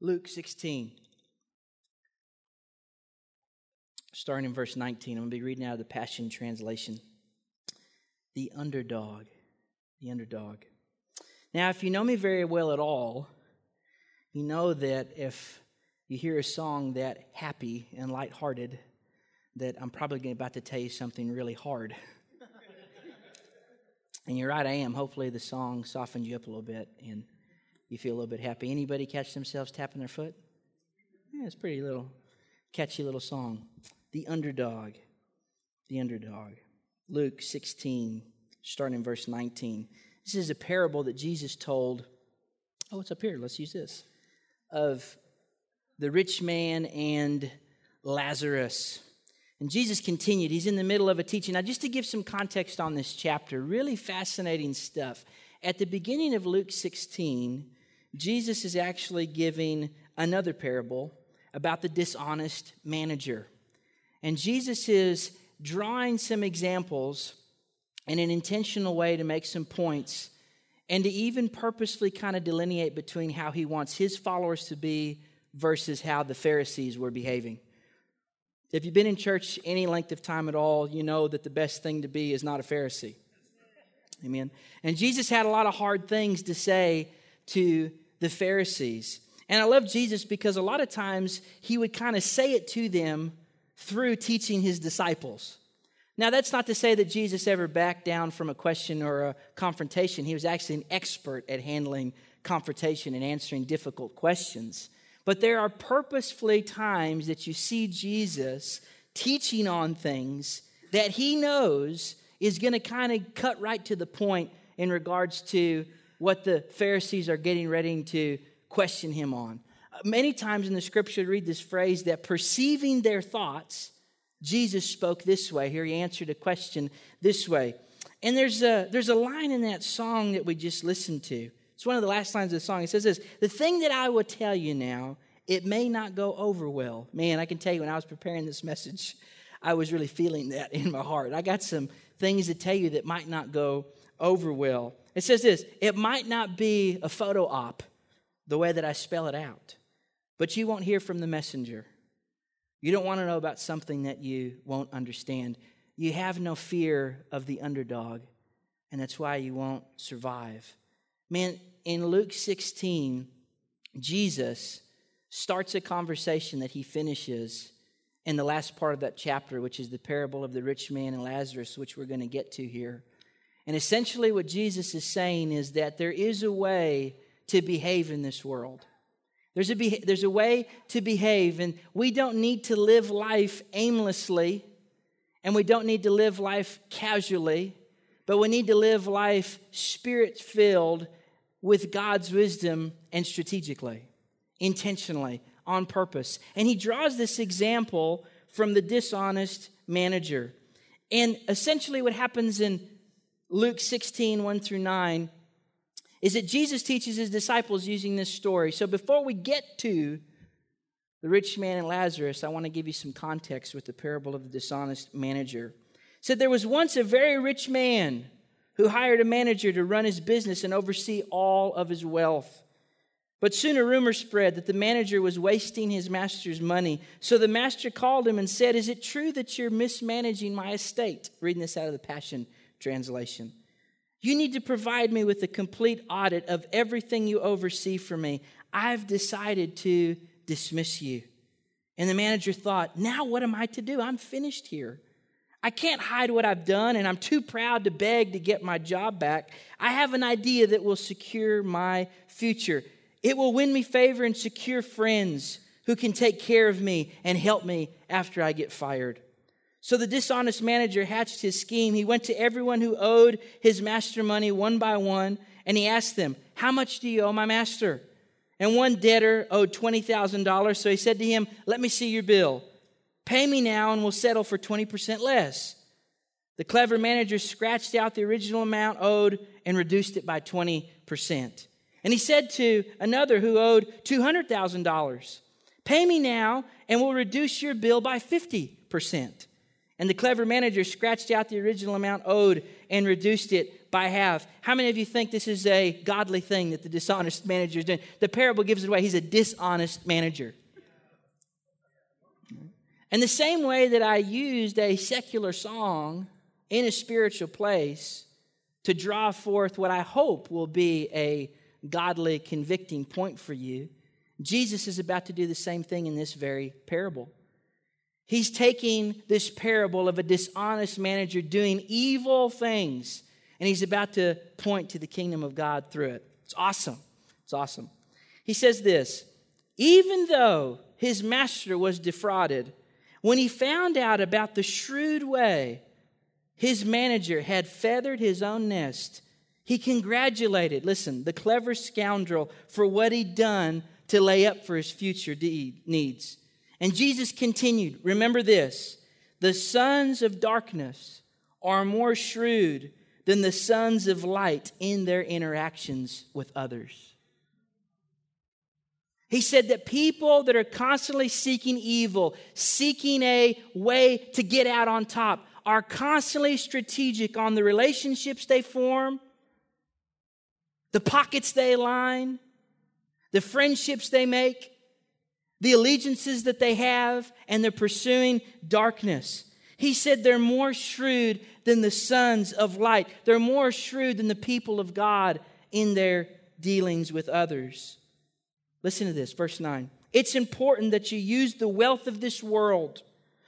Luke 16, starting in verse 19. I'm going to be reading out of the Passion Translation. The underdog. The underdog. Now, if you know me very well at all, you know that if you hear a song that happy and lighthearted, that I'm probably about to tell you something really hard. and you're right, I am. Hopefully, the song softens you up a little bit and you feel a little bit happy. Anybody catch themselves tapping their foot? Yeah, it's pretty little catchy little song. The underdog. The underdog. Luke 16, starting in verse 19. This is a parable that Jesus told. Oh, it's up here. Let's use this. Of the rich man and Lazarus. And Jesus continued. He's in the middle of a teaching. Now, just to give some context on this chapter, really fascinating stuff. At the beginning of Luke 16, Jesus is actually giving another parable about the dishonest manager. And Jesus is drawing some examples in an intentional way to make some points and to even purposely kind of delineate between how he wants his followers to be versus how the Pharisees were behaving. If you've been in church any length of time at all, you know that the best thing to be is not a Pharisee. Amen. And Jesus had a lot of hard things to say to the Pharisees. And I love Jesus because a lot of times he would kind of say it to them through teaching his disciples. Now, that's not to say that Jesus ever backed down from a question or a confrontation. He was actually an expert at handling confrontation and answering difficult questions. But there are purposefully times that you see Jesus teaching on things that he knows is going to kind of cut right to the point in regards to what the Pharisees are getting ready to question him on. Many times in the scripture, read this phrase that perceiving their thoughts, Jesus spoke this way. Here he answered a question this way. And there's a, there's a line in that song that we just listened to. It's one of the last lines of the song. It says this The thing that I will tell you now, it may not go over well. Man, I can tell you when I was preparing this message, I was really feeling that in my heart. I got some things to tell you that might not go over well. It says this it might not be a photo op the way that I spell it out, but you won't hear from the messenger. You don't want to know about something that you won't understand. You have no fear of the underdog, and that's why you won't survive. Man, in Luke 16, Jesus starts a conversation that he finishes in the last part of that chapter, which is the parable of the rich man and Lazarus, which we're going to get to here. And essentially, what Jesus is saying is that there is a way to behave in this world. There's a, there's a way to behave, and we don't need to live life aimlessly, and we don't need to live life casually, but we need to live life spirit filled with God's wisdom and strategically, intentionally, on purpose. And he draws this example from the dishonest manager. And essentially, what happens in Luke 16, 1 through 9, is that Jesus teaches his disciples using this story. So before we get to the rich man and Lazarus, I want to give you some context with the parable of the dishonest manager. It said there was once a very rich man who hired a manager to run his business and oversee all of his wealth. But soon a rumor spread that the manager was wasting his master's money. So the master called him and said, Is it true that you're mismanaging my estate? Reading this out of the Passion translation. You need to provide me with a complete audit of everything you oversee for me. I've decided to dismiss you. And the manager thought, now what am I to do? I'm finished here. I can't hide what I've done, and I'm too proud to beg to get my job back. I have an idea that will secure my future. It will win me favor and secure friends who can take care of me and help me after I get fired. So the dishonest manager hatched his scheme. He went to everyone who owed his master money one by one, and he asked them, How much do you owe my master? And one debtor owed $20,000, so he said to him, Let me see your bill. Pay me now, and we'll settle for 20% less. The clever manager scratched out the original amount owed and reduced it by 20%. And he said to another who owed $200,000, Pay me now, and we'll reduce your bill by 50%. And the clever manager scratched out the original amount owed and reduced it by half. How many of you think this is a godly thing that the dishonest manager is doing? The parable gives it away. He's a dishonest manager. And the same way that I used a secular song in a spiritual place to draw forth what I hope will be a godly convicting point for you, Jesus is about to do the same thing in this very parable. He's taking this parable of a dishonest manager doing evil things, and he's about to point to the kingdom of God through it. It's awesome. It's awesome. He says this even though his master was defrauded, when he found out about the shrewd way his manager had feathered his own nest, he congratulated, listen, the clever scoundrel for what he'd done to lay up for his future needs. And Jesus continued Remember this the sons of darkness are more shrewd than the sons of light in their interactions with others. He said that people that are constantly seeking evil, seeking a way to get out on top, are constantly strategic on the relationships they form, the pockets they line, the friendships they make, the allegiances that they have, and they're pursuing darkness. He said they're more shrewd than the sons of light. They're more shrewd than the people of God in their dealings with others. Listen to this, verse 9. It's important that you use the wealth of this world.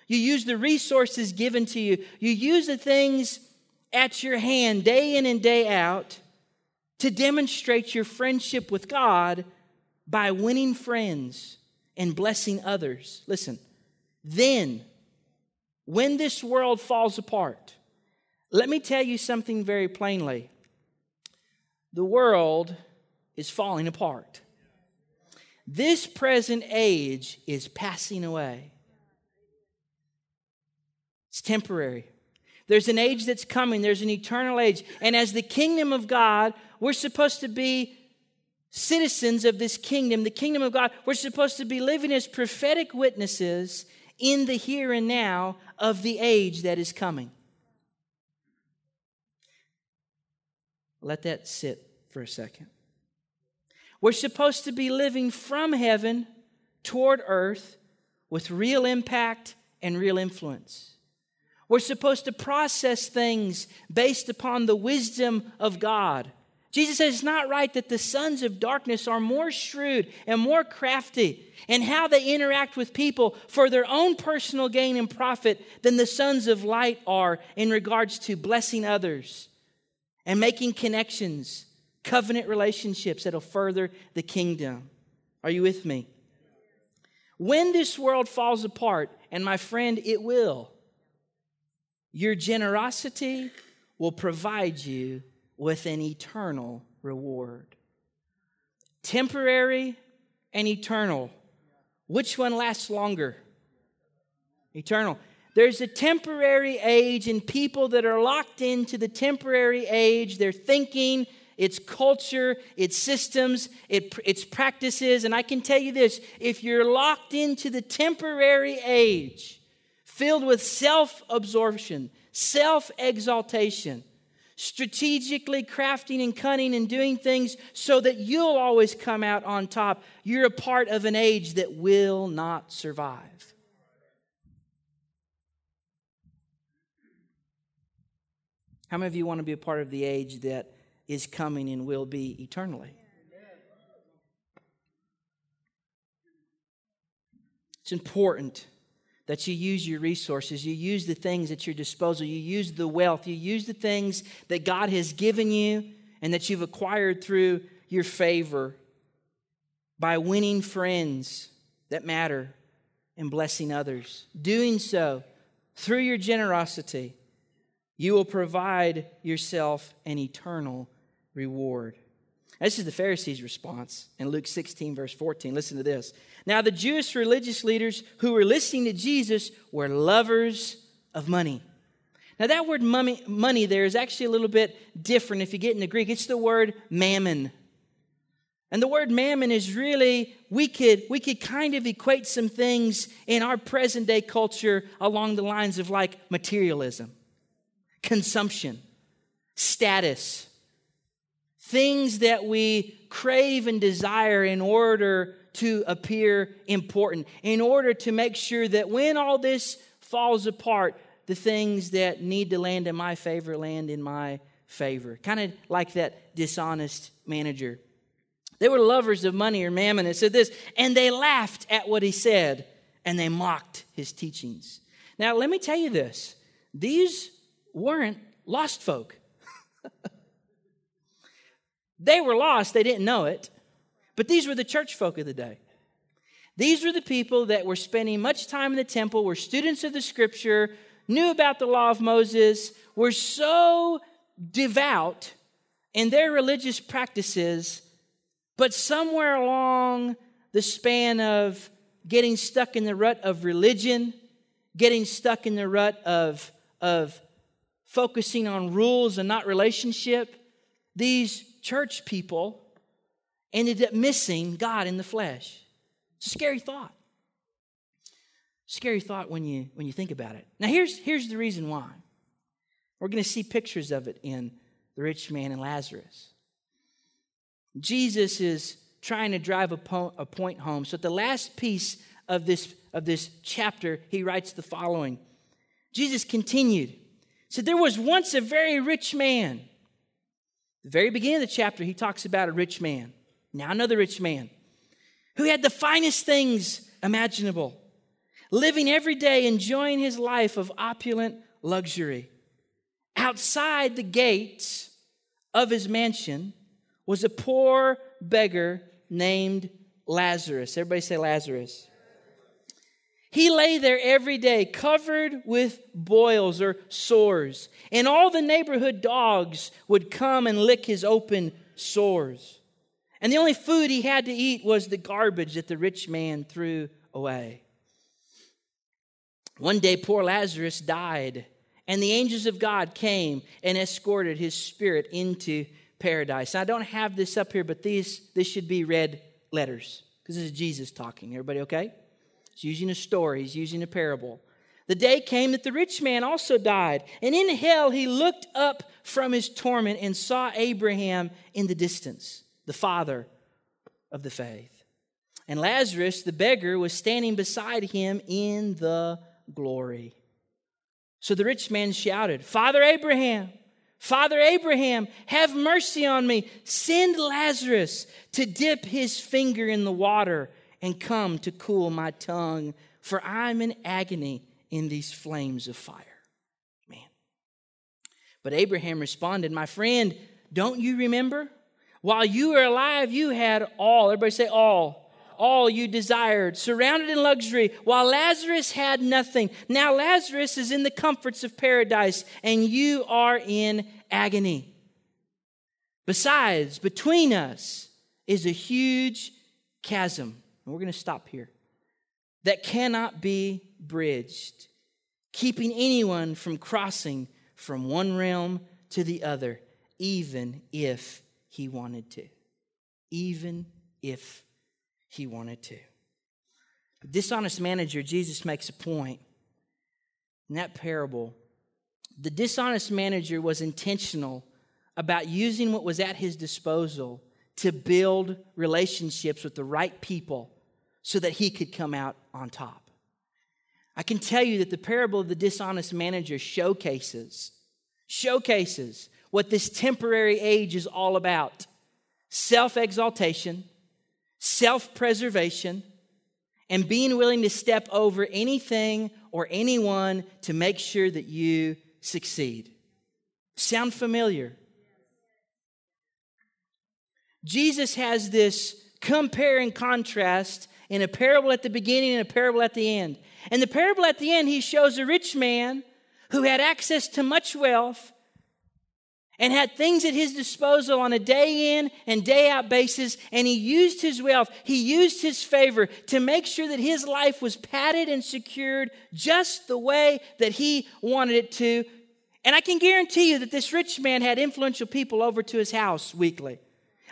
You use the resources given to you. You use the things at your hand day in and day out to demonstrate your friendship with God by winning friends and blessing others. Listen, then, when this world falls apart, let me tell you something very plainly. The world is falling apart. This present age is passing away. It's temporary. There's an age that's coming, there's an eternal age. And as the kingdom of God, we're supposed to be citizens of this kingdom, the kingdom of God. We're supposed to be living as prophetic witnesses in the here and now of the age that is coming. Let that sit for a second. We're supposed to be living from heaven toward earth with real impact and real influence. We're supposed to process things based upon the wisdom of God. Jesus says it's not right that the sons of darkness are more shrewd and more crafty in how they interact with people for their own personal gain and profit than the sons of light are in regards to blessing others and making connections covenant relationships that'll further the kingdom. Are you with me? When this world falls apart, and my friend, it will, your generosity will provide you with an eternal reward. Temporary and eternal. Which one lasts longer? Eternal. There's a temporary age, and people that are locked into the temporary age, they're thinking, its culture, its systems, its practices. And I can tell you this if you're locked into the temporary age, filled with self absorption, self exaltation, strategically crafting and cunning and doing things so that you'll always come out on top, you're a part of an age that will not survive. How many of you want to be a part of the age that is coming and will be eternally. It's important that you use your resources, you use the things at your disposal, you use the wealth, you use the things that God has given you and that you've acquired through your favor by winning friends that matter and blessing others. Doing so through your generosity, you will provide yourself an eternal reward. This is the Pharisees' response in Luke 16, verse 14. Listen to this. Now, the Jewish religious leaders who were listening to Jesus were lovers of money. Now, that word money, money there is actually a little bit different if you get in the Greek. It's the word mammon. And the word mammon is really, we could, we could kind of equate some things in our present day culture along the lines of like materialism, consumption, status, things that we crave and desire in order to appear important, in order to make sure that when all this falls apart, the things that need to land in my favor land in my favor. Kind of like that dishonest manager. They were lovers of money or mammon. It said this, and they laughed at what he said, and they mocked his teachings. Now, let me tell you this these weren't lost folk. they were lost, they didn't know it, but these were the church folk of the day. These were the people that were spending much time in the temple, were students of the scripture, knew about the law of Moses, were so devout in their religious practices, but somewhere along the span of getting stuck in the rut of religion, getting stuck in the rut of, of focusing on rules and not relationship, these church people ended up missing God in the flesh. It's a scary thought. Scary thought when you when you think about it. Now here's here's the reason why. We're going to see pictures of it in the rich man and Lazarus. Jesus is trying to drive a, po- a point home. So at the last piece of this, of this chapter, he writes the following Jesus continued. So there was once a very rich man. The very beginning of the chapter, he talks about a rich man. Now another rich man who had the finest things imaginable, living every day enjoying his life of opulent luxury. Outside the gates of his mansion was a poor beggar named Lazarus. Everybody say Lazarus. He lay there every day, covered with boils or sores, and all the neighborhood dogs would come and lick his open sores. And the only food he had to eat was the garbage that the rich man threw away. One day, poor Lazarus died, and the angels of God came and escorted his spirit into paradise. Now, I don't have this up here, but these this should be red letters because this is Jesus talking. Everybody okay? He's using a story, he's using a parable. The day came that the rich man also died, and in hell he looked up from his torment and saw Abraham in the distance, the father of the faith. And Lazarus, the beggar, was standing beside him in the glory. So the rich man shouted, Father Abraham, Father Abraham, have mercy on me. Send Lazarus to dip his finger in the water and come to cool my tongue, for I'm in agony in these flames of fire. Man. But Abraham responded, My friend, don't you remember? While you were alive, you had all. Everybody say all all you desired, surrounded in luxury, while Lazarus had nothing. Now Lazarus is in the comforts of paradise, and you are in agony. Besides, between us is a huge chasm. And we're going to stop here. That cannot be bridged, keeping anyone from crossing from one realm to the other, even if he wanted to. Even if he wanted to. The dishonest manager, Jesus makes a point in that parable. The dishonest manager was intentional about using what was at his disposal to build relationships with the right people so that he could come out on top. I can tell you that the parable of the dishonest manager showcases showcases what this temporary age is all about. Self-exaltation, self preservation, and being willing to step over anything or anyone to make sure that you succeed. Sound familiar? Jesus has this compare and contrast in a parable at the beginning and a parable at the end. And the parable at the end, he shows a rich man who had access to much wealth and had things at his disposal on a day in and day out basis. And he used his wealth, he used his favor to make sure that his life was padded and secured just the way that he wanted it to. And I can guarantee you that this rich man had influential people over to his house weekly.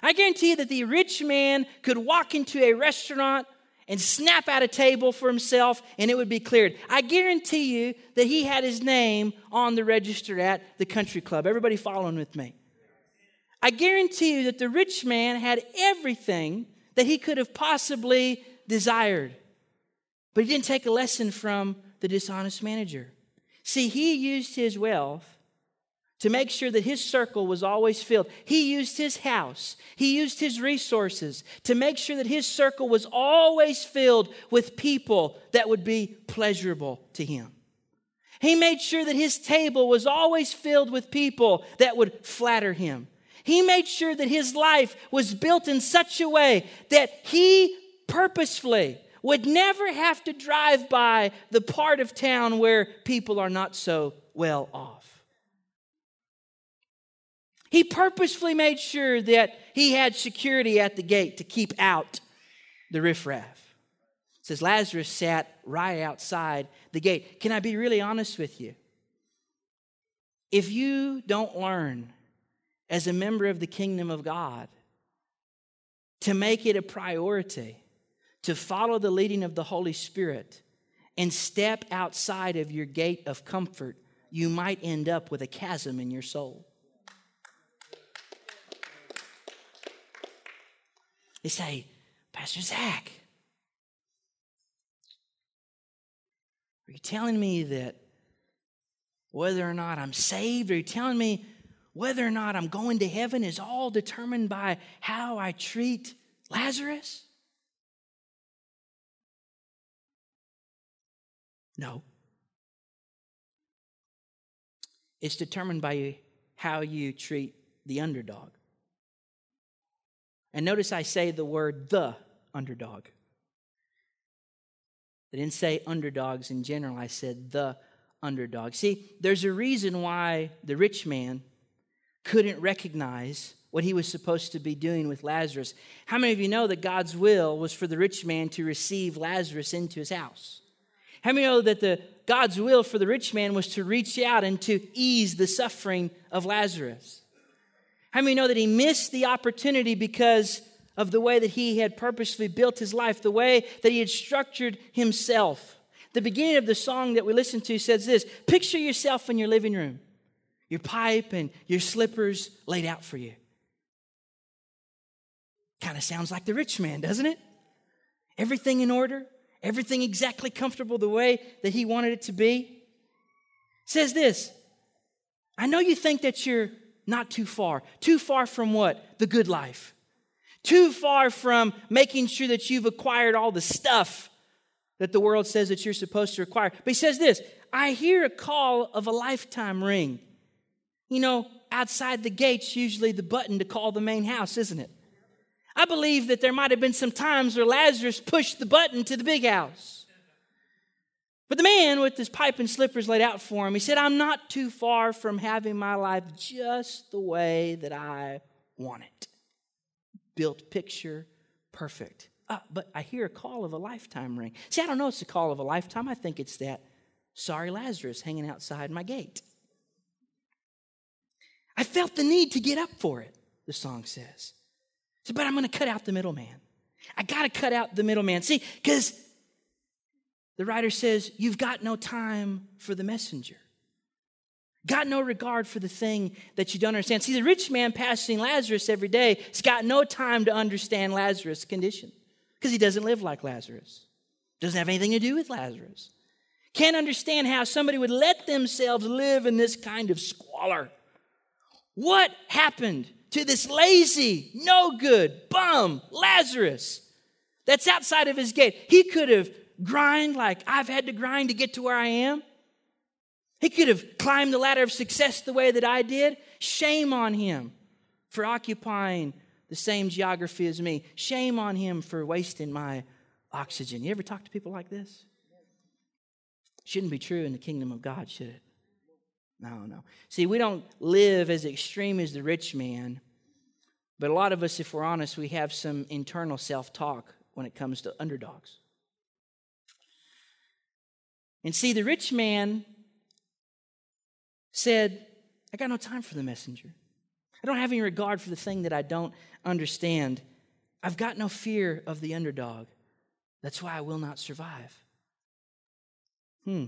I guarantee you that the rich man could walk into a restaurant and snap out a table for himself and it would be cleared. I guarantee you that he had his name on the register at the country club. Everybody following with me? I guarantee you that the rich man had everything that he could have possibly desired. But he didn't take a lesson from the dishonest manager. See, he used his wealth to make sure that his circle was always filled. He used his house, he used his resources to make sure that his circle was always filled with people that would be pleasurable to him. He made sure that his table was always filled with people that would flatter him. He made sure that his life was built in such a way that he purposefully would never have to drive by the part of town where people are not so well off. He purposefully made sure that he had security at the gate to keep out the riffraff. It says Lazarus sat right outside the gate. Can I be really honest with you? If you don't learn as a member of the kingdom of God to make it a priority to follow the leading of the Holy Spirit and step outside of your gate of comfort, you might end up with a chasm in your soul. They say, Pastor Zach, are you telling me that whether or not I'm saved, are you telling me whether or not I'm going to heaven is all determined by how I treat Lazarus? No. It's determined by how you treat the underdog. And notice I say the word the underdog. I didn't say underdogs in general, I said the underdog. See, there's a reason why the rich man couldn't recognize what he was supposed to be doing with Lazarus. How many of you know that God's will was for the rich man to receive Lazarus into his house? How many know that the God's will for the rich man was to reach out and to ease the suffering of Lazarus? How many know that he missed the opportunity because of the way that he had purposely built his life, the way that he had structured himself? The beginning of the song that we listened to says this Picture yourself in your living room, your pipe and your slippers laid out for you. Kind of sounds like the rich man, doesn't it? Everything in order, everything exactly comfortable the way that he wanted it to be. says this I know you think that you're not too far. Too far from what? The good life. Too far from making sure that you've acquired all the stuff that the world says that you're supposed to acquire. But he says this I hear a call of a lifetime ring. You know, outside the gates, usually the button to call the main house, isn't it? I believe that there might have been some times where Lazarus pushed the button to the big house. But the man with his pipe and slippers laid out for him, he said, I'm not too far from having my life just the way that I want it. Built picture, perfect. Uh, but I hear a call of a lifetime ring. See, I don't know it's the call of a lifetime. I think it's that sorry Lazarus hanging outside my gate. I felt the need to get up for it, the song says. So, but I'm going to cut out the middleman. I got to cut out the middleman. See, because the writer says, You've got no time for the messenger. Got no regard for the thing that you don't understand. See, the rich man passing Lazarus every day has got no time to understand Lazarus' condition because he doesn't live like Lazarus, doesn't have anything to do with Lazarus. Can't understand how somebody would let themselves live in this kind of squalor. What happened to this lazy, no good, bum, Lazarus that's outside of his gate. He could have grind like I've had to grind to get to where I am. He could have climbed the ladder of success the way that I did. Shame on him for occupying the same geography as me. Shame on him for wasting my oxygen. You ever talk to people like this? Shouldn't be true in the kingdom of God, should it? No, no. See, we don't live as extreme as the rich man, but a lot of us, if we're honest, we have some internal self talk when it comes to underdogs. And see, the rich man said, I got no time for the messenger. I don't have any regard for the thing that I don't understand. I've got no fear of the underdog. That's why I will not survive. Hmm.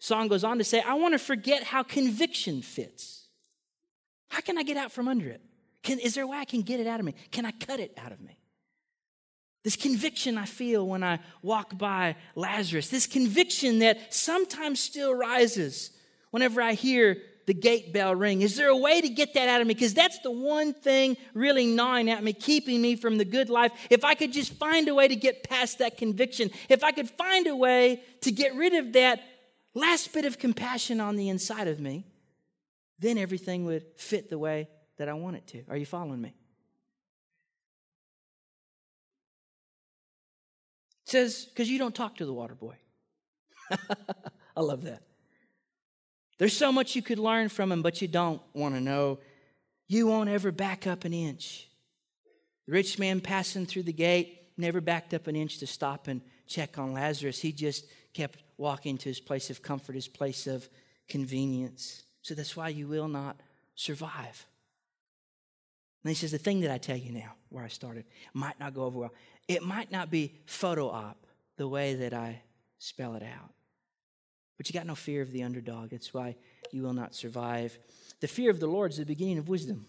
Song goes on to say, I want to forget how conviction fits. How can I get out from under it? Can, is there a way I can get it out of me? Can I cut it out of me? This conviction I feel when I walk by Lazarus, this conviction that sometimes still rises whenever I hear the gate bell ring. Is there a way to get that out of me? Because that's the one thing really gnawing at me, keeping me from the good life. If I could just find a way to get past that conviction, if I could find a way to get rid of that last bit of compassion on the inside of me, then everything would fit the way that I want it to. Are you following me? Says, because you don't talk to the water boy. I love that. There's so much you could learn from him, but you don't want to know. You won't ever back up an inch. The rich man passing through the gate never backed up an inch to stop and check on Lazarus. He just kept walking to his place of comfort, his place of convenience. So that's why you will not survive. And he says, The thing that I tell you now, where I started, might not go over well. It might not be photo op the way that I spell it out. But you got no fear of the underdog. That's why you will not survive. The fear of the Lord is the beginning of wisdom.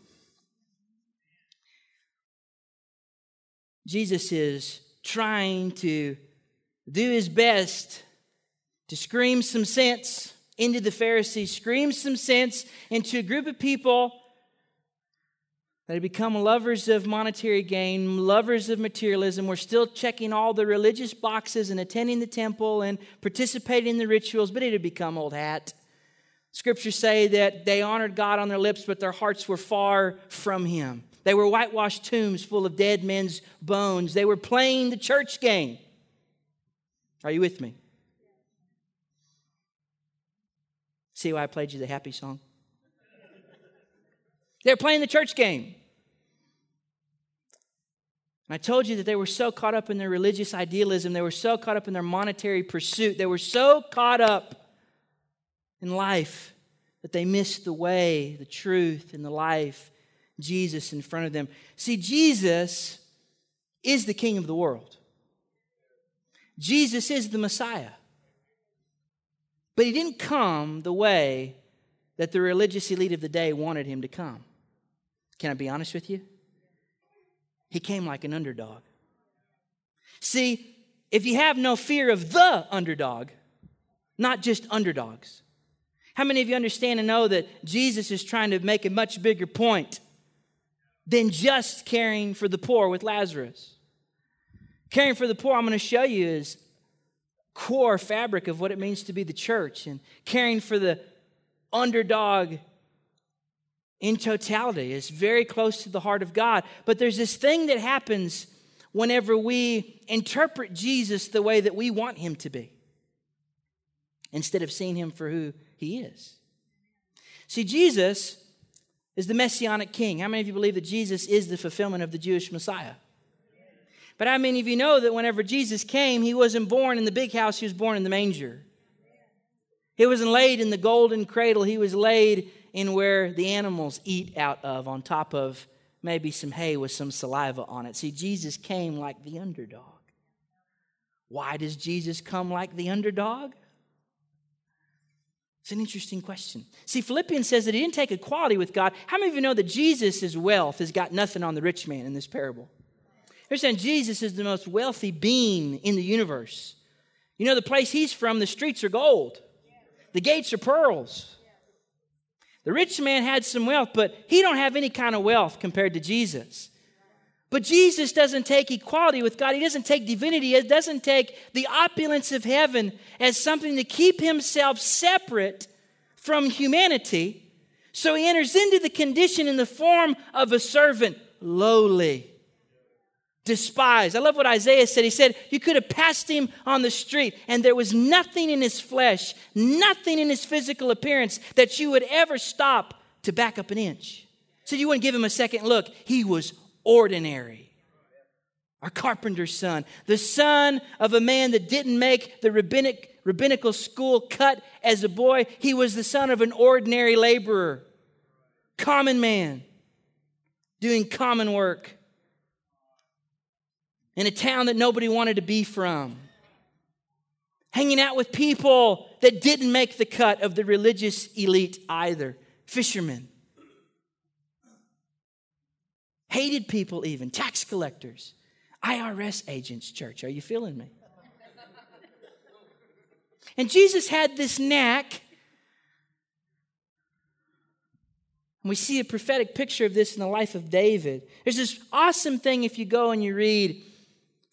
Jesus is trying to do his best to scream some sense into the Pharisees, scream some sense into a group of people have become lovers of monetary gain, lovers of materialism. We're still checking all the religious boxes and attending the temple and participating in the rituals, but it had become old hat. Scriptures say that they honored God on their lips, but their hearts were far from Him. They were whitewashed tombs full of dead men's bones. They were playing the church game. Are you with me? See why I played you the happy song? They're playing the church game. I told you that they were so caught up in their religious idealism, they were so caught up in their monetary pursuit, they were so caught up in life that they missed the way, the truth, and the life, Jesus in front of them. See, Jesus is the King of the world, Jesus is the Messiah. But he didn't come the way that the religious elite of the day wanted him to come. Can I be honest with you? He came like an underdog. See, if you have no fear of the underdog, not just underdogs, how many of you understand and know that Jesus is trying to make a much bigger point than just caring for the poor with Lazarus? Caring for the poor, I'm going to show you, is core fabric of what it means to be the church and caring for the underdog in totality. is very close to the heart of God. But there's this thing that happens whenever we interpret Jesus the way that we want him to be instead of seeing him for who he is. See, Jesus is the messianic king. How many of you believe that Jesus is the fulfillment of the Jewish Messiah? But how many of you know that whenever Jesus came, he wasn't born in the big house, he was born in the manger? He wasn't laid in the golden cradle, he was laid in where the animals eat out of, on top of maybe some hay with some saliva on it. See, Jesus came like the underdog. Why does Jesus come like the underdog? It's an interesting question. See, Philippians says that he didn't take equality with God. How many of you know that Jesus' wealth has got nothing on the rich man in this parable? They're saying Jesus is the most wealthy being in the universe. You know, the place he's from, the streets are gold, the gates are pearls. The rich man had some wealth, but he don't have any kind of wealth compared to Jesus. But Jesus doesn't take equality with God. He doesn't take divinity. He doesn't take the opulence of heaven as something to keep himself separate from humanity. So he enters into the condition in the form of a servant, lowly despised. I love what Isaiah said. He said, You could have passed him on the street, and there was nothing in his flesh, nothing in his physical appearance that you would ever stop to back up an inch. So you wouldn't give him a second look. He was ordinary. Our carpenter's son, the son of a man that didn't make the rabbinic, rabbinical school cut as a boy, he was the son of an ordinary laborer, common man. doing common work in a town that nobody wanted to be from, hanging out with people that didn't make the cut of the religious elite either, fishermen. Hated people, even tax collectors, IRS agents, church. Are you feeling me? And Jesus had this knack. And we see a prophetic picture of this in the life of David. There's this awesome thing if you go and you read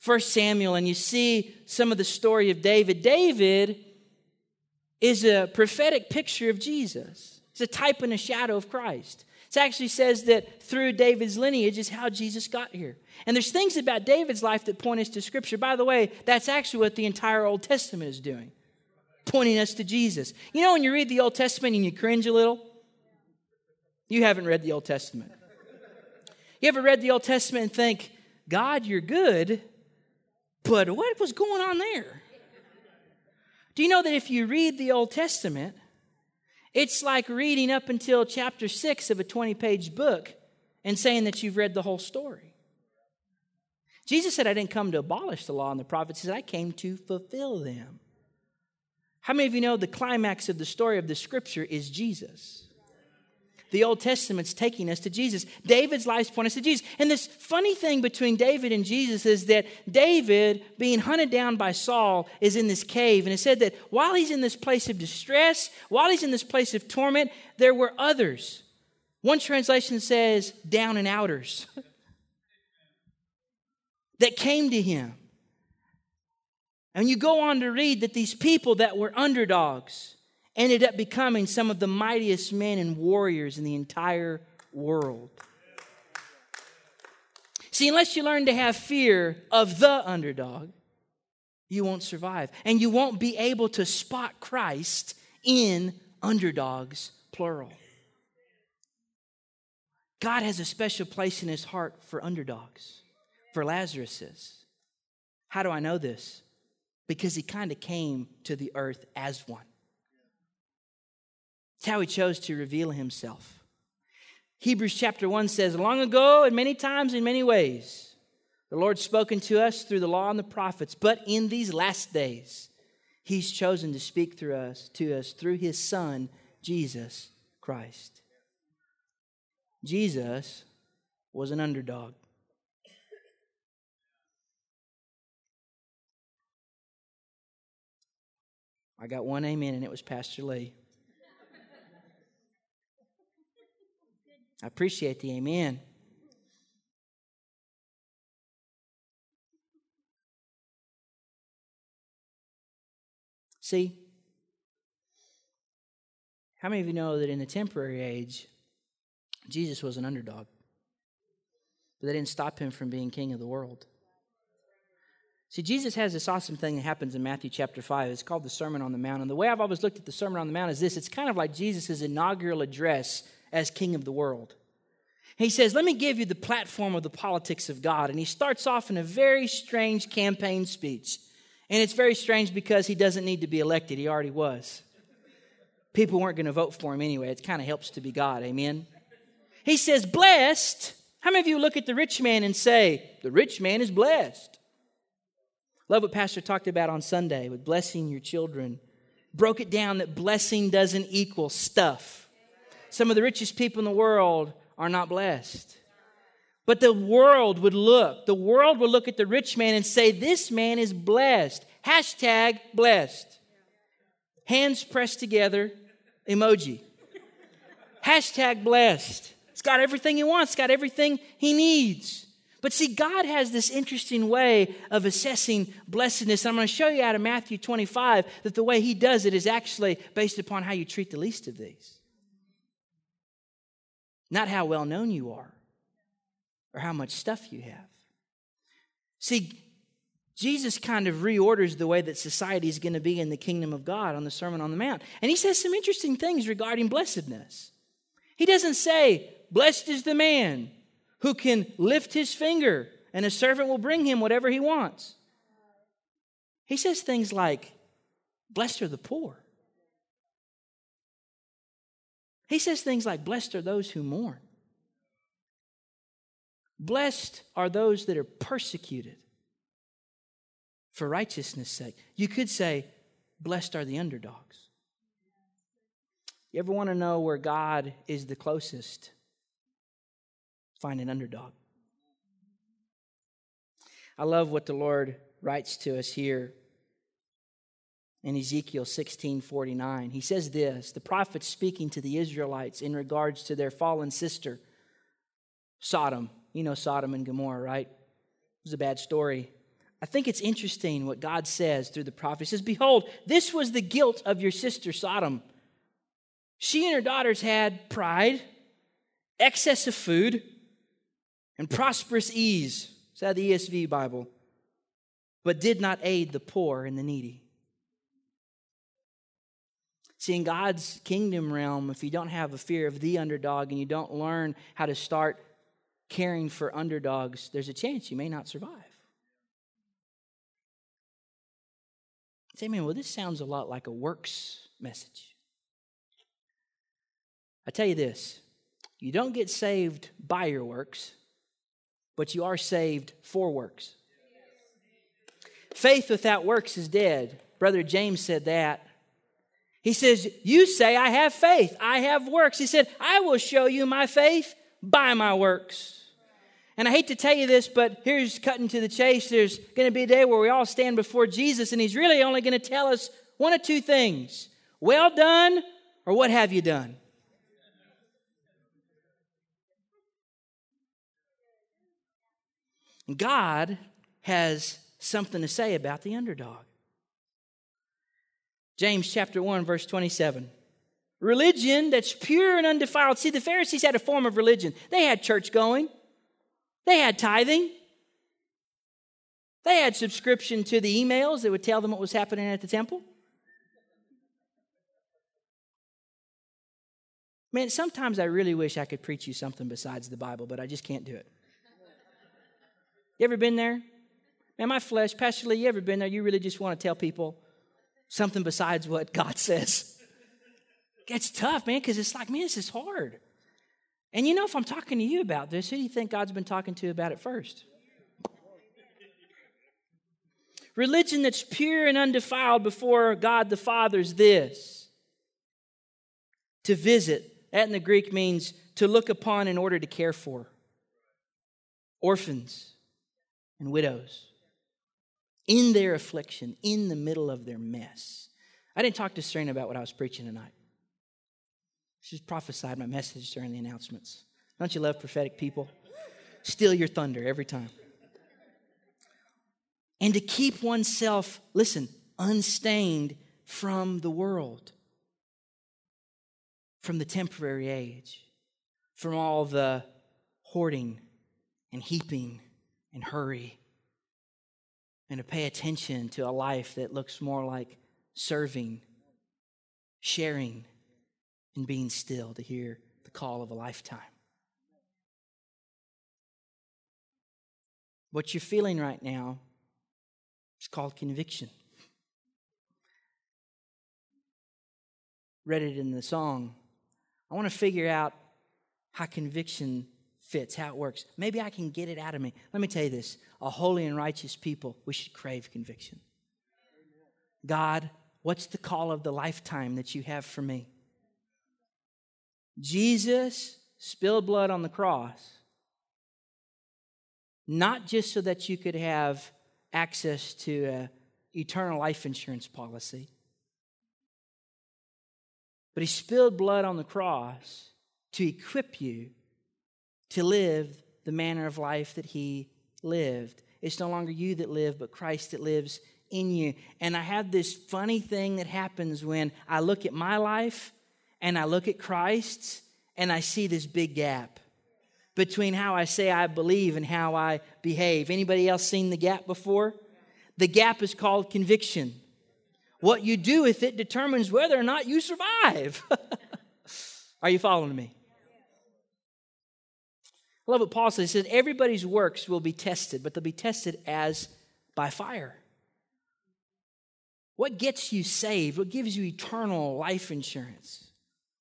1 Samuel and you see some of the story of David. David is a prophetic picture of Jesus. It's a type and a shadow of Christ. It actually says that through David's lineage is how Jesus got here. And there's things about David's life that point us to Scripture. By the way, that's actually what the entire Old Testament is doing pointing us to Jesus. You know, when you read the Old Testament and you cringe a little, you haven't read the Old Testament. You ever read the Old Testament and think, God, you're good, but what was going on there? Do you know that if you read the Old Testament, it's like reading up until chapter six of a 20 page book and saying that you've read the whole story? Jesus said, I didn't come to abolish the law and the prophets. He said, I came to fulfill them. How many of you know the climax of the story of the scripture is Jesus? The Old Testament's taking us to Jesus. David's life's pointing us to Jesus. And this funny thing between David and Jesus is that David, being hunted down by Saul, is in this cave. And it said that while he's in this place of distress, while he's in this place of torment, there were others. One translation says down and outers that came to him. And you go on to read that these people that were underdogs ended up becoming some of the mightiest men and warriors in the entire world. See, unless you learn to have fear of the underdog, you won't survive. And you won't be able to spot Christ in underdogs, plural. God has a special place in his heart for underdogs, for Lazarus's. How do I know this? because he kind of came to the earth as one. It's how he chose to reveal himself. Hebrews chapter 1 says, Long ago, and many times, in many ways, the Lord's spoken to us through the law and the prophets, but in these last days, he's chosen to speak through us, to us through his Son, Jesus Christ. Jesus was an underdog. I got one amen, and it was Pastor Lee. I appreciate the amen. See, how many of you know that in the temporary age, Jesus was an underdog? But that didn't stop him from being king of the world. See, Jesus has this awesome thing that happens in Matthew chapter 5. It's called the Sermon on the Mount. And the way I've always looked at the Sermon on the Mount is this it's kind of like Jesus' inaugural address as king of the world. He says, Let me give you the platform of the politics of God. And he starts off in a very strange campaign speech. And it's very strange because he doesn't need to be elected, he already was. People weren't going to vote for him anyway. It kind of helps to be God. Amen. He says, Blessed. How many of you look at the rich man and say, The rich man is blessed? Love what Pastor talked about on Sunday with blessing your children. Broke it down that blessing doesn't equal stuff. Some of the richest people in the world are not blessed. But the world would look, the world would look at the rich man and say, This man is blessed. Hashtag blessed. Hands pressed together, emoji. Hashtag blessed. It's got everything he wants, it's got everything he needs. But see, God has this interesting way of assessing blessedness. And I'm going to show you out of Matthew 25 that the way He does it is actually based upon how you treat the least of these. Not how well known you are or how much stuff you have. See, Jesus kind of reorders the way that society is going to be in the kingdom of God on the Sermon on the Mount. And he says some interesting things regarding blessedness. He doesn't say, Blessed is the man who can lift his finger and a servant will bring him whatever he wants. He says things like, Blessed are the poor. He says things like, Blessed are those who mourn. Blessed are those that are persecuted for righteousness' sake. You could say, Blessed are the underdogs. You ever want to know where God is the closest? Find an underdog. I love what the Lord writes to us here in Ezekiel 16 49. He says this the prophet speaking to the Israelites in regards to their fallen sister, Sodom. You know Sodom and Gomorrah, right? It was a bad story. I think it's interesting what God says through the prophet. He says, Behold, this was the guilt of your sister Sodom. She and her daughters had pride, excess of food, and prosperous ease. Of the ESV Bible. But did not aid the poor and the needy. See, in God's kingdom realm, if you don't have a fear of the underdog and you don't learn how to start caring for underdogs, there's a chance you may not survive. Say, man, well, this sounds a lot like a works message. I tell you this you don't get saved by your works, but you are saved for works. Faith without works is dead. Brother James said that. He says, You say, I have faith, I have works. He said, I will show you my faith by my works. And I hate to tell you this, but here's cutting to the chase. There's going to be a day where we all stand before Jesus, and He's really only going to tell us one of two things well done, or what have you done? God has something to say about the underdog. James chapter 1, verse 27. Religion that's pure and undefiled. See, the Pharisees had a form of religion. They had church going, they had tithing, they had subscription to the emails that would tell them what was happening at the temple. Man, sometimes I really wish I could preach you something besides the Bible, but I just can't do it. You ever been there? Man, my flesh, Pastor Lee, you ever been there? You really just want to tell people something besides what God says. It's tough, man, because it's like, man, this is hard. And you know, if I'm talking to you about this, who do you think God's been talking to about it first? Religion that's pure and undefiled before God the Father is this to visit. That in the Greek means to look upon in order to care for orphans and widows in their affliction, in the middle of their mess. I didn't talk to Serena about what I was preaching tonight. She just prophesied my message during the announcements. Don't you love prophetic people? Steal your thunder every time. And to keep oneself, listen, unstained from the world, from the temporary age, from all the hoarding and heaping and hurry and to pay attention to a life that looks more like serving, sharing, and being still to hear the call of a lifetime. What you're feeling right now is called conviction. Read it in the song. I want to figure out how conviction fits, how it works. Maybe I can get it out of me. Let me tell you this a holy and righteous people, we should crave conviction. God, what's the call of the lifetime that you have for me? Jesus spilled blood on the cross, not just so that you could have access to an eternal life insurance policy, but he spilled blood on the cross to equip you to live the manner of life that he lived. It's no longer you that live, but Christ that lives in you. And I have this funny thing that happens when I look at my life and I look at Christ's and I see this big gap between how I say I believe and how I behave. Anybody else seen the gap before? The gap is called conviction. What you do with it determines whether or not you survive. Are you following me? I love what Paul says. He says, Everybody's works will be tested, but they'll be tested as by fire. What gets you saved? What gives you eternal life insurance?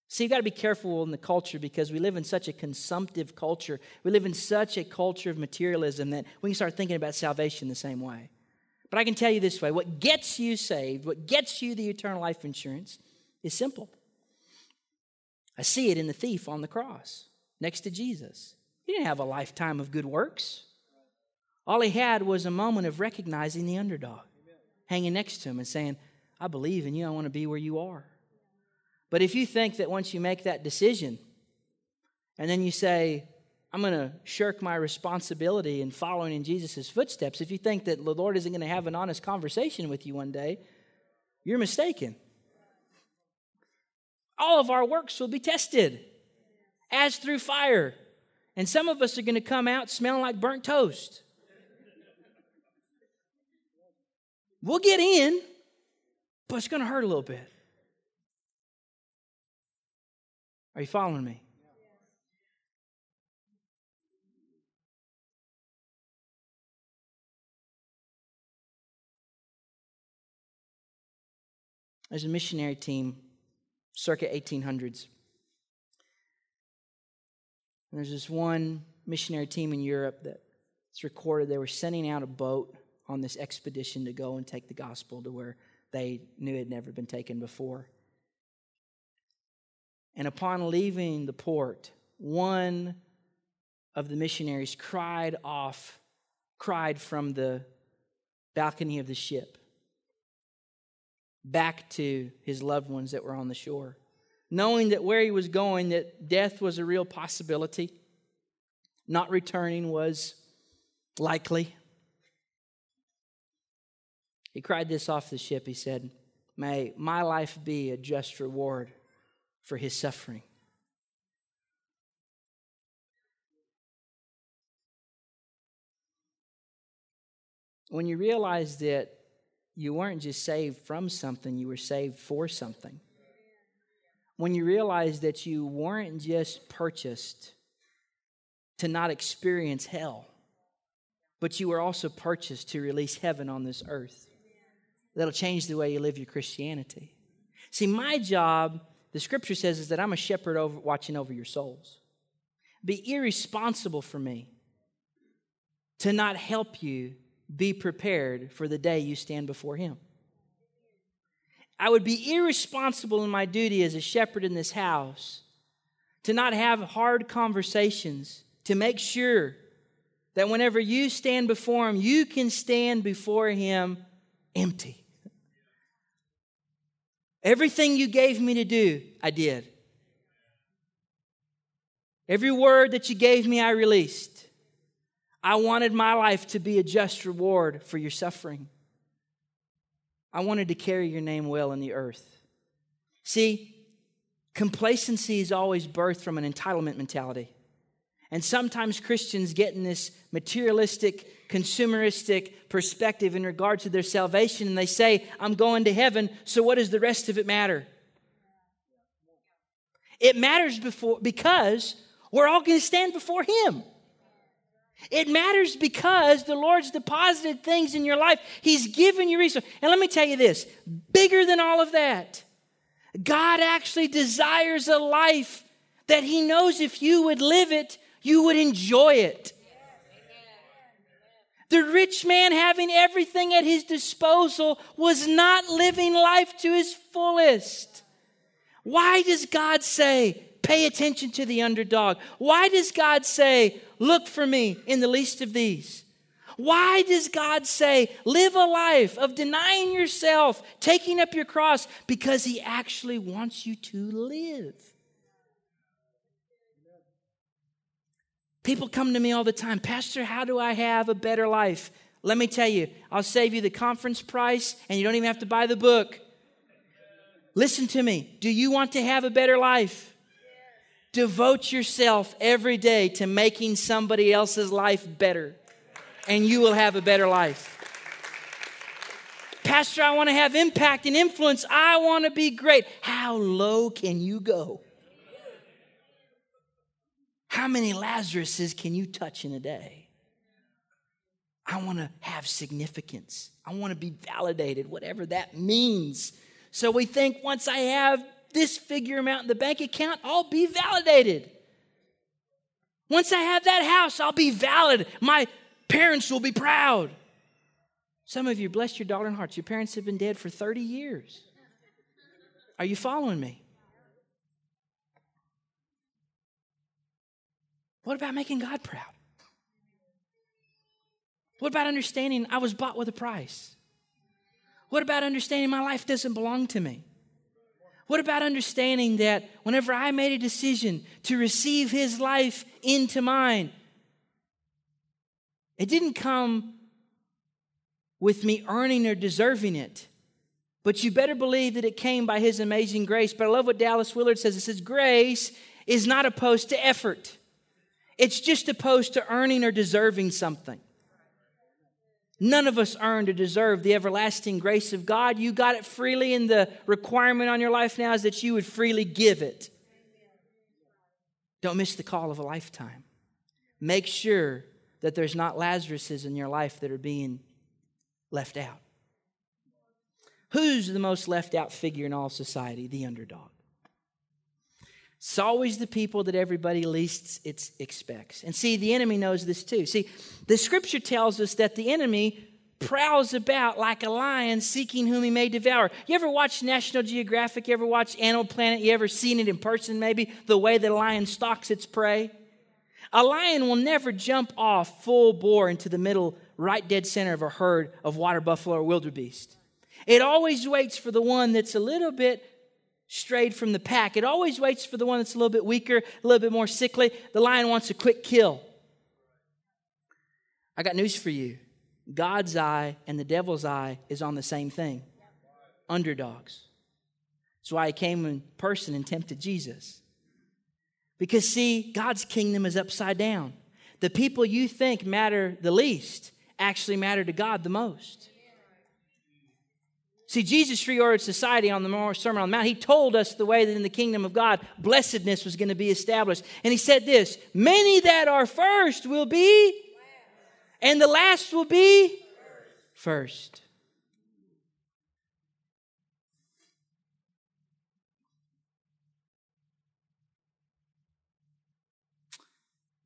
See, you've got to be careful in the culture because we live in such a consumptive culture. We live in such a culture of materialism that we can start thinking about salvation the same way. But I can tell you this way what gets you saved, what gets you the eternal life insurance, is simple. I see it in the thief on the cross next to Jesus. He didn't have a lifetime of good works. All he had was a moment of recognizing the underdog, hanging next to him and saying, I believe in you. I want to be where you are. But if you think that once you make that decision and then you say, I'm going to shirk my responsibility in following in Jesus' footsteps, if you think that the Lord isn't going to have an honest conversation with you one day, you're mistaken. All of our works will be tested as through fire. And some of us are going to come out smelling like burnt toast. We'll get in, but it's going to hurt a little bit. Are you following me? There's a missionary team, circa 1800s. And there's this one missionary team in Europe that it's recorded. They were sending out a boat on this expedition to go and take the gospel to where they knew it had never been taken before. And upon leaving the port, one of the missionaries cried off, cried from the balcony of the ship back to his loved ones that were on the shore, knowing that where he was going, that death was a real possibility, not returning was likely. He cried this off the ship. He said, May my life be a just reward for his suffering. When you realize that you weren't just saved from something, you were saved for something. When you realize that you weren't just purchased to not experience hell, but you were also purchased to release heaven on this earth that'll change the way you live your Christianity. See, my job, the scripture says, is that I'm a shepherd over, watching over your souls. Be irresponsible for me to not help you be prepared for the day you stand before Him. I would be irresponsible in my duty as a shepherd in this house to not have hard conversations to make sure that whenever you stand before Him, you can stand before Him empty. Everything you gave me to do, I did. Every word that you gave me, I released. I wanted my life to be a just reward for your suffering. I wanted to carry your name well in the earth. See, complacency is always birthed from an entitlement mentality. And sometimes Christians get in this materialistic, consumeristic perspective in regard to their salvation, and they say, I'm going to heaven, so what does the rest of it matter? It matters before, because we're all going to stand before Him. It matters because the Lord's deposited things in your life. He's given you resources. And let me tell you this bigger than all of that, God actually desires a life that He knows if you would live it, you would enjoy it. The rich man, having everything at his disposal, was not living life to his fullest. Why does God say, pay attention to the underdog? Why does God say, look for me in the least of these? Why does God say, live a life of denying yourself, taking up your cross? Because He actually wants you to live. People come to me all the time, Pastor, how do I have a better life? Let me tell you, I'll save you the conference price and you don't even have to buy the book. Listen to me. Do you want to have a better life? Devote yourself every day to making somebody else's life better, and you will have a better life. Pastor, I want to have impact and influence. I want to be great. How low can you go? How many Lazaruses can you touch in a day? I want to have significance. I want to be validated, whatever that means. So we think once I have this figure amount in the bank account, I'll be validated. Once I have that house, I'll be valid. My parents will be proud. Some of you, bless your daughter darling hearts, your parents have been dead for 30 years. Are you following me? What about making God proud? What about understanding I was bought with a price? What about understanding my life doesn't belong to me? What about understanding that whenever I made a decision to receive his life into mine, it didn't come with me earning or deserving it. But you better believe that it came by his amazing grace. But I love what Dallas Willard says. It says, Grace is not opposed to effort, it's just opposed to earning or deserving something. None of us earned or deserve the everlasting grace of God. You got it freely, and the requirement on your life now is that you would freely give it. Don't miss the call of a lifetime. Make sure that there's not Lazaruses in your life that are being left out. Who's the most left out figure in all society? The underdog. It's always the people that everybody least expects. And see, the enemy knows this too. See, the scripture tells us that the enemy prowls about like a lion seeking whom he may devour. You ever watch National Geographic? You ever watch Animal Planet? You ever seen it in person, maybe? The way the lion stalks its prey? A lion will never jump off full bore into the middle, right dead center of a herd of water buffalo or wildebeest. It always waits for the one that's a little bit strayed from the pack. It always waits for the one that's a little bit weaker, a little bit more sickly. The lion wants a quick kill. I got news for you God's eye and the devil's eye is on the same thing underdogs. That's why he came in person and tempted Jesus. Because, see, God's kingdom is upside down. The people you think matter the least actually matter to God the most. See, Jesus reordered society on the Sermon on the Mount. He told us the way that in the kingdom of God, blessedness was going to be established. And he said this Many that are first will be, and the last will be first.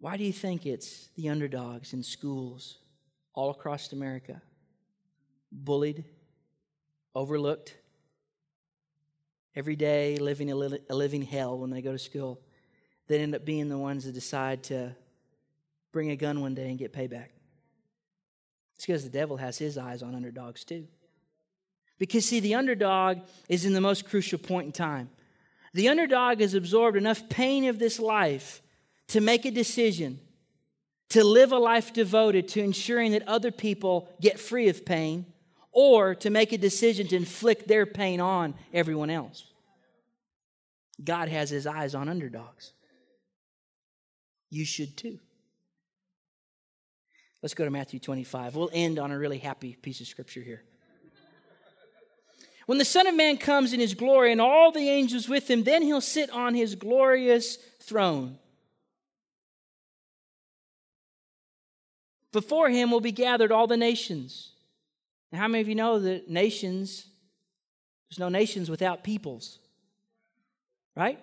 Why do you think it's the underdogs in schools all across America? Bullied, overlooked, every day living a, li- a living hell when they go to school, that end up being the ones that decide to bring a gun one day and get payback. It's because the devil has his eyes on underdogs too. Because, see, the underdog is in the most crucial point in time. The underdog has absorbed enough pain of this life to make a decision to live a life devoted to ensuring that other people get free of pain or to make a decision to inflict their pain on everyone else. God has his eyes on underdogs. You should too. Let's go to Matthew 25. We'll end on a really happy piece of scripture here. When the Son of Man comes in his glory and all the angels with him, then he'll sit on his glorious throne. Before him will be gathered all the nations. Now, how many of you know that nations, there's no nations without peoples? Right?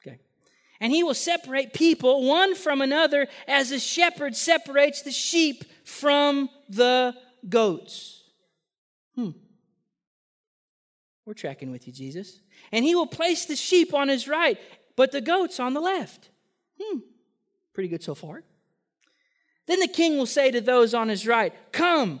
Okay. And he will separate people one from another as a shepherd separates the sheep from the goats. Hmm. We're tracking with you, Jesus. And he will place the sheep on his right, but the goats on the left. Hmm. Pretty good so far. Then the king will say to those on his right, Come,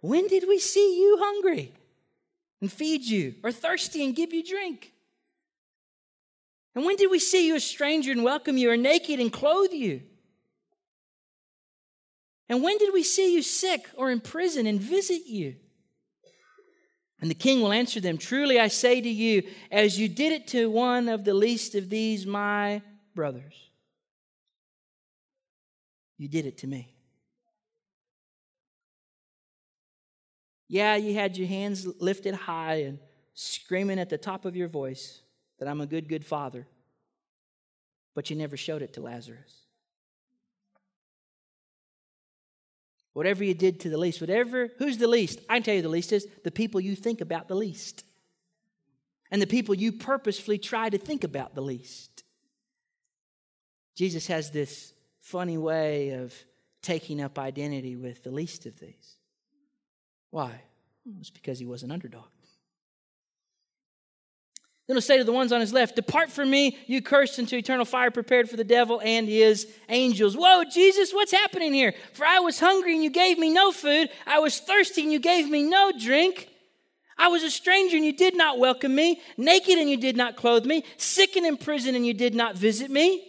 when did we see you hungry and feed you, or thirsty and give you drink? And when did we see you a stranger and welcome you, or naked and clothe you? And when did we see you sick or in prison and visit you? And the king will answer them Truly I say to you, as you did it to one of the least of these my brothers, you did it to me. Yeah, you had your hands lifted high and screaming at the top of your voice that I'm a good, good father, but you never showed it to Lazarus. Whatever you did to the least, whatever, who's the least? I can tell you the least is the people you think about the least. And the people you purposefully try to think about the least. Jesus has this funny way of taking up identity with the least of these. Why? Well, it's because he was an underdog. Then he'll say to the ones on his left, Depart from me, you cursed, into eternal fire prepared for the devil and his angels. Whoa, Jesus, what's happening here? For I was hungry and you gave me no food. I was thirsty and you gave me no drink. I was a stranger and you did not welcome me, naked and you did not clothe me, sick and in prison and you did not visit me.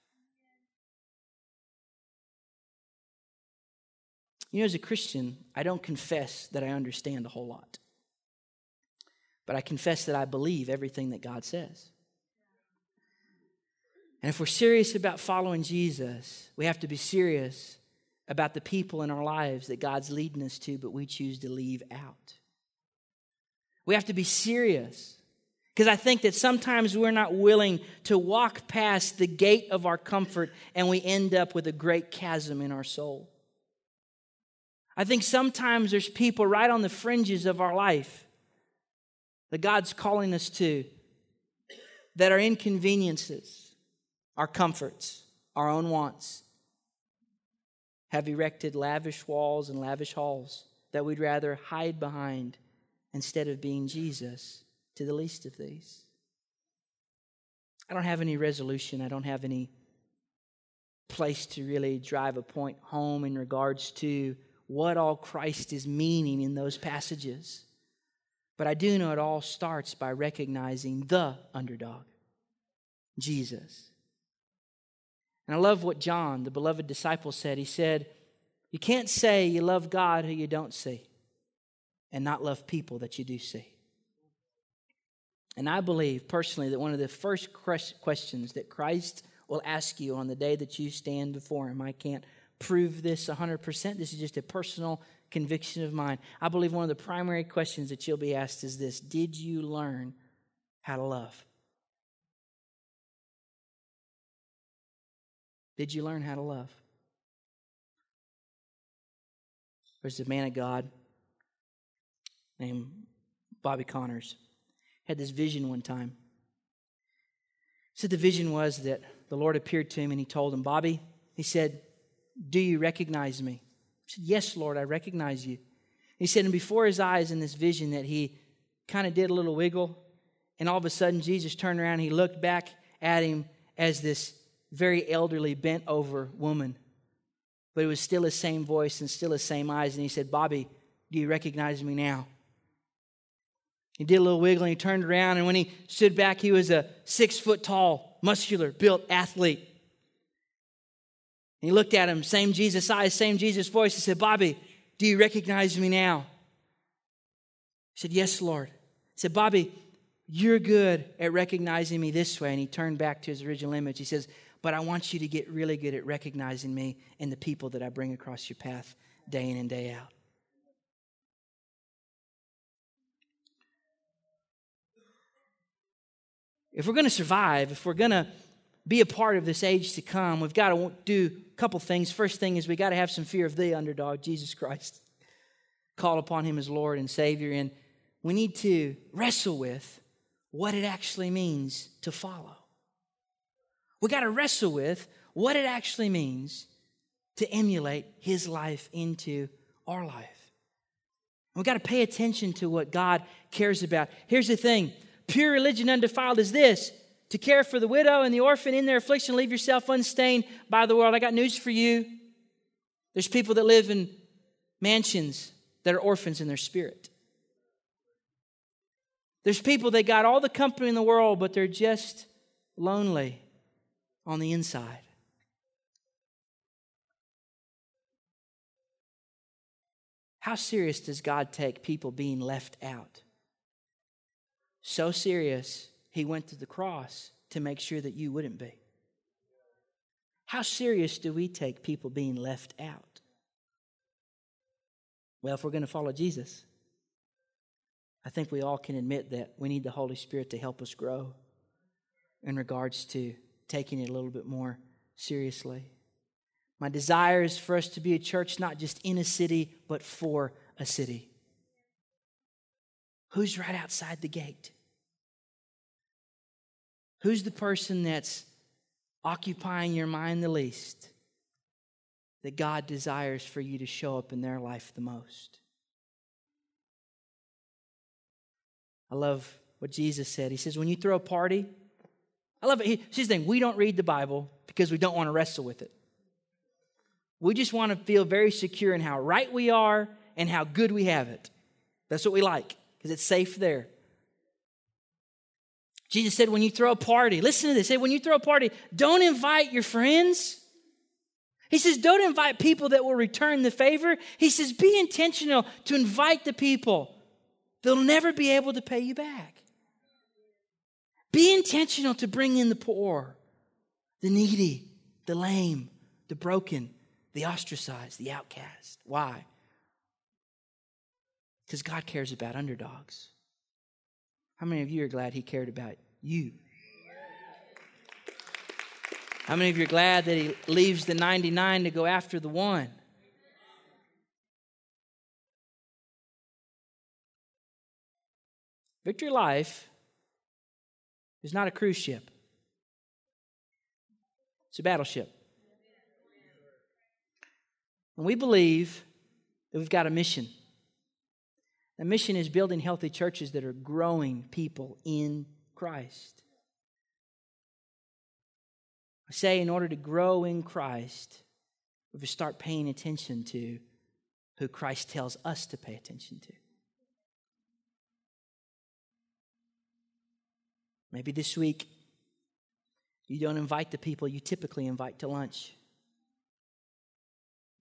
You know, as a Christian, I don't confess that I understand a whole lot, but I confess that I believe everything that God says. And if we're serious about following Jesus, we have to be serious about the people in our lives that God's leading us to, but we choose to leave out. We have to be serious because I think that sometimes we're not willing to walk past the gate of our comfort and we end up with a great chasm in our soul. I think sometimes there's people right on the fringes of our life that God's calling us to that are inconveniences our comforts, our own wants, have erected lavish walls and lavish halls that we'd rather hide behind instead of being Jesus to the least of these. I don't have any resolution. I don't have any place to really drive a point home in regards to what all Christ is meaning in those passages. But I do know it all starts by recognizing the underdog, Jesus. And I love what John, the beloved disciple, said. He said, You can't say you love God who you don't see, and not love people that you do see. And I believe personally that one of the first questions that Christ will ask you on the day that you stand before Him, I can't prove this 100%. This is just a personal conviction of mine. I believe one of the primary questions that you'll be asked is this Did you learn how to love? Did you learn how to love? There's a man of God named Bobby Connors. Had this vision one time. Said the vision was that the Lord appeared to him and he told him, Bobby, he said, Do you recognize me? He said, Yes, Lord, I recognize you. He said, and before his eyes in this vision that he kind of did a little wiggle, and all of a sudden Jesus turned around, he looked back at him as this very elderly, bent over woman. But it was still his same voice and still his same eyes. And he said, Bobby, do you recognize me now? He did a little wiggle and he turned around. And when he stood back, he was a six foot tall, muscular, built athlete. And he looked at him, same Jesus eyes, same Jesus voice. He said, Bobby, do you recognize me now? He said, Yes, Lord. He said, Bobby, you're good at recognizing me this way. And he turned back to his original image. He says, but I want you to get really good at recognizing me and the people that I bring across your path day in and day out. If we're going to survive, if we're going to be a part of this age to come, we've got to do a couple things. First thing is we got to have some fear of the underdog, Jesus Christ. Call upon him as Lord and Savior. And we need to wrestle with what it actually means to follow. We got to wrestle with what it actually means to emulate his life into our life. We've got to pay attention to what God cares about. Here's the thing pure religion undefiled is this to care for the widow and the orphan in their affliction, leave yourself unstained by the world. I got news for you. There's people that live in mansions that are orphans in their spirit. There's people that got all the company in the world, but they're just lonely on the inside. How serious does God take people being left out? So serious, He went to the cross to make sure that you wouldn't be. How serious do we take people being left out? Well, if we're going to follow Jesus, I think we all can admit that we need the Holy Spirit to help us grow in regards to taking it a little bit more seriously. My desire is for us to be a church not just in a city, but for a city. Who's right outside the gate? Who's the person that's occupying your mind the least that God desires for you to show up in their life the most? I love what Jesus said. He says, when you throw a party, I love it. He, here's the thing we don't read the Bible because we don't want to wrestle with it. We just want to feel very secure in how right we are and how good we have it. That's what we like because it's safe there. Jesus said, when you throw a party, listen to this. He said, when you throw a party, don't invite your friends. He says, don't invite people that will return the favor. He says, be intentional to invite the people They'll never be able to pay you back. Be intentional to bring in the poor, the needy, the lame, the broken, the ostracized, the outcast. Why? Because God cares about underdogs. How many of you are glad He cared about you? How many of you are glad that He leaves the 99 to go after the one? Victory Life is not a cruise ship, it's a battleship. And we believe that we've got a mission. The mission is building healthy churches that are growing people in Christ. I say, in order to grow in Christ, we have to start paying attention to who Christ tells us to pay attention to. Maybe this week you don't invite the people you typically invite to lunch.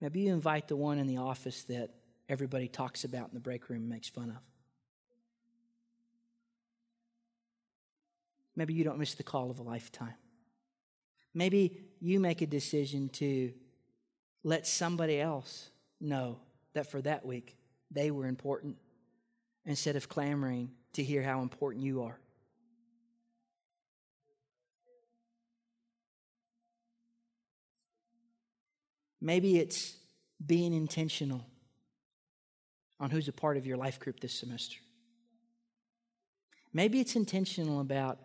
Maybe you invite the one in the office that everybody talks about in the break room makes fun of. Maybe you don't miss the call of a lifetime. Maybe you make a decision to let somebody else know that for that week they were important instead of clamoring to hear how important you are. Maybe it's being intentional on who's a part of your life group this semester. Maybe it's intentional about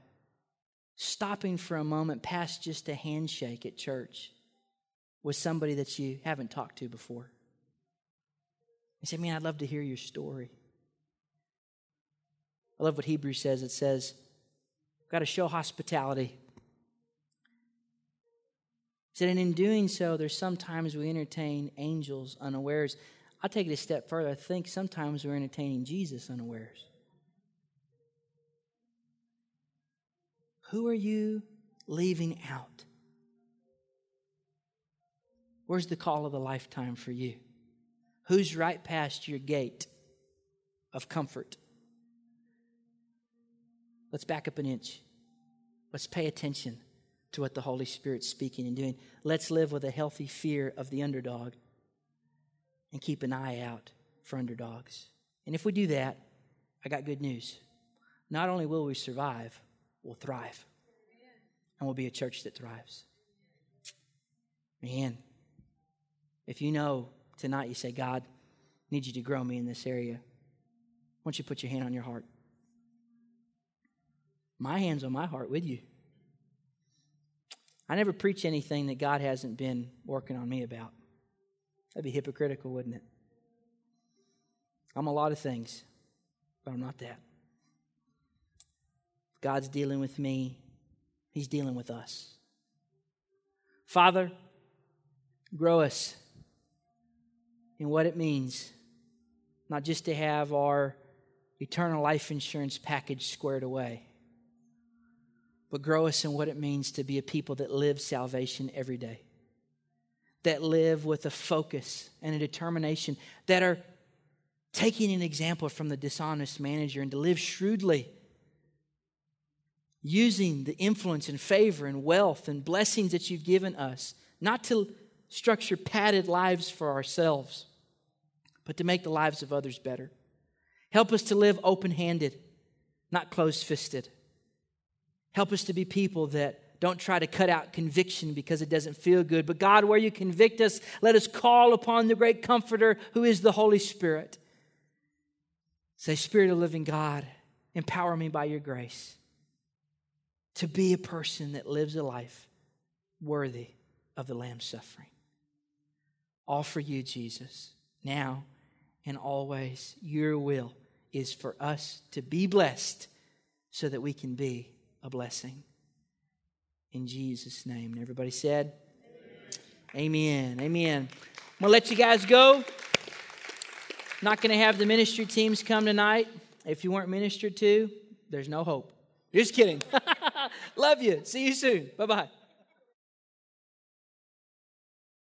stopping for a moment past just a handshake at church with somebody that you haven't talked to before. You say, Man, I'd love to hear your story. I love what Hebrews says. It says, got to show hospitality He said, and in doing so, there's sometimes we entertain angels unawares. I'll take it a step further. I think sometimes we're entertaining Jesus unawares. Who are you leaving out? Where's the call of a lifetime for you? Who's right past your gate of comfort? Let's back up an inch. Let's pay attention to what the Holy Spirit's speaking and doing. Let's live with a healthy fear of the underdog and keep an eye out for underdogs. And if we do that, I got good news. Not only will we survive, we'll thrive. And we'll be a church that thrives. Man, if you know tonight you say, God, I need you to grow me in this area, why don't you put your hand on your heart? My hand's on my heart with you. I never preach anything that God hasn't been working on me about. That'd be hypocritical, wouldn't it? I'm a lot of things, but I'm not that. God's dealing with me, He's dealing with us. Father, grow us in what it means, not just to have our eternal life insurance package squared away, but grow us in what it means to be a people that live salvation every day, that live with a focus and a determination, that are taking an example from the dishonest manager and to live shrewdly, using the influence and favor and wealth and blessings that you've given us, not to structure padded lives for ourselves, but to make the lives of others better. Help us to live open handed, not closed fisted. Help us to be people that don't try to cut out conviction because it doesn't feel good. But God, where you convict us, let us call upon the great comforter who is the Holy Spirit. Say, Spirit of living God, empower me by your grace to be a person that lives a life worthy of the Lamb's suffering. All for you, Jesus, now and always. Your will is for us to be blessed so that we can be a blessing. In Jesus' name. And everybody said, Amen. Amen. Amen. I'm going to let you guys go. Not going to have the ministry teams come tonight. If you weren't ministered to, there's no hope. Just kidding. Love you. See you soon. Bye bye.